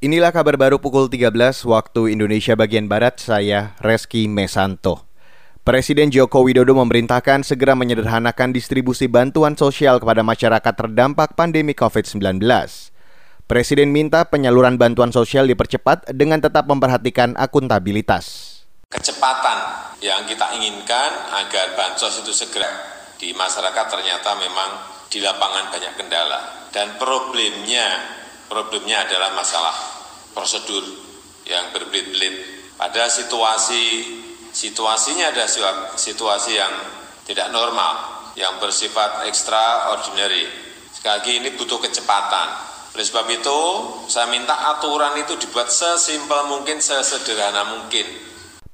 Inilah kabar baru pukul 13 waktu Indonesia bagian Barat, saya Reski Mesanto. Presiden Joko Widodo memerintahkan segera menyederhanakan distribusi bantuan sosial kepada masyarakat terdampak pandemi COVID-19. Presiden minta penyaluran bantuan sosial dipercepat dengan tetap memperhatikan akuntabilitas. Kecepatan yang kita inginkan agar bansos itu segera di masyarakat ternyata memang di lapangan banyak kendala. Dan problemnya Problemnya adalah masalah prosedur yang berbelit-belit. Pada situasi situasinya ada situasi yang tidak normal, yang bersifat extraordinary. Sekali lagi ini butuh kecepatan. Oleh sebab itu, saya minta aturan itu dibuat sesimpel mungkin, sesederhana mungkin.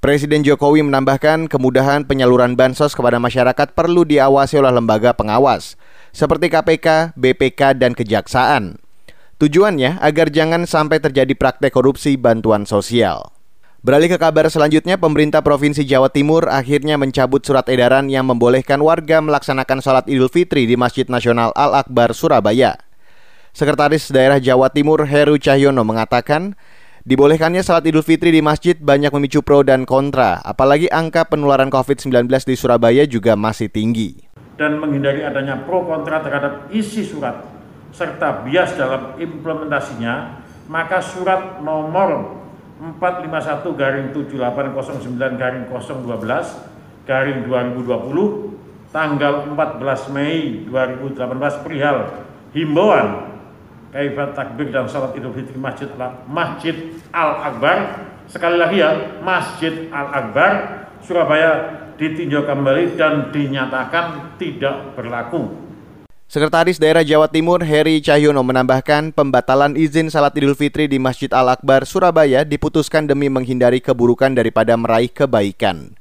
Presiden Jokowi menambahkan kemudahan penyaluran bansos kepada masyarakat perlu diawasi oleh lembaga pengawas seperti KPK, BPK, dan Kejaksaan. Tujuannya agar jangan sampai terjadi praktek korupsi bantuan sosial. Beralih ke kabar selanjutnya, pemerintah Provinsi Jawa Timur akhirnya mencabut surat edaran yang membolehkan warga melaksanakan sholat Idul Fitri di Masjid Nasional Al-Akbar, Surabaya. Sekretaris Daerah Jawa Timur Heru Cahyono mengatakan, dibolehkannya sholat Idul Fitri di masjid banyak memicu pro dan kontra, apalagi angka penularan COVID-19 di Surabaya juga masih tinggi. Dan menghindari adanya pro kontra terhadap isi surat serta bias dalam implementasinya, maka surat nomor 451 garing 7809 garing 012 garing 2020 tanggal 14 Mei 2018 perihal himbauan kaifat takbir dan salat idul fitri masjid masjid al akbar sekali lagi ya masjid al akbar Surabaya ditinjau kembali dan dinyatakan tidak berlaku Sekretaris Daerah Jawa Timur Heri Cahyono menambahkan pembatalan izin salat Idul Fitri di Masjid Al-Akbar Surabaya diputuskan demi menghindari keburukan daripada meraih kebaikan.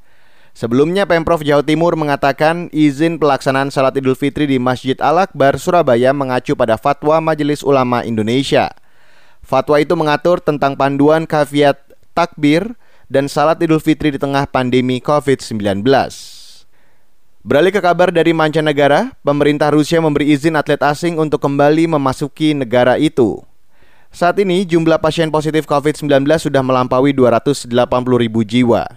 Sebelumnya Pemprov Jawa Timur mengatakan izin pelaksanaan salat Idul Fitri di Masjid Al-Akbar Surabaya mengacu pada fatwa Majelis Ulama Indonesia. Fatwa itu mengatur tentang panduan kafiat takbir dan salat Idul Fitri di tengah pandemi COVID-19. Beralih ke kabar dari mancanegara, pemerintah Rusia memberi izin atlet asing untuk kembali memasuki negara itu. Saat ini jumlah pasien positif COVID-19 sudah melampaui 280 ribu jiwa.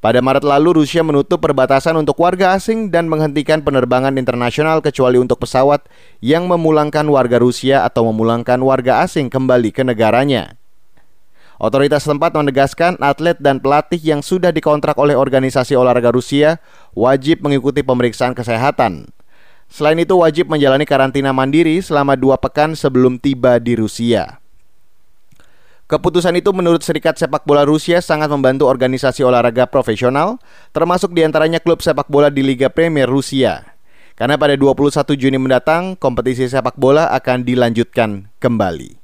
Pada Maret lalu Rusia menutup perbatasan untuk warga asing dan menghentikan penerbangan internasional kecuali untuk pesawat yang memulangkan warga Rusia atau memulangkan warga asing kembali ke negaranya. Otoritas setempat menegaskan atlet dan pelatih yang sudah dikontrak oleh organisasi olahraga Rusia wajib mengikuti pemeriksaan kesehatan. Selain itu wajib menjalani karantina mandiri selama dua pekan sebelum tiba di Rusia. Keputusan itu menurut Serikat Sepak Bola Rusia sangat membantu organisasi olahraga profesional, termasuk di antaranya klub sepak bola di Liga Premier Rusia. Karena pada 21 Juni mendatang, kompetisi sepak bola akan dilanjutkan kembali.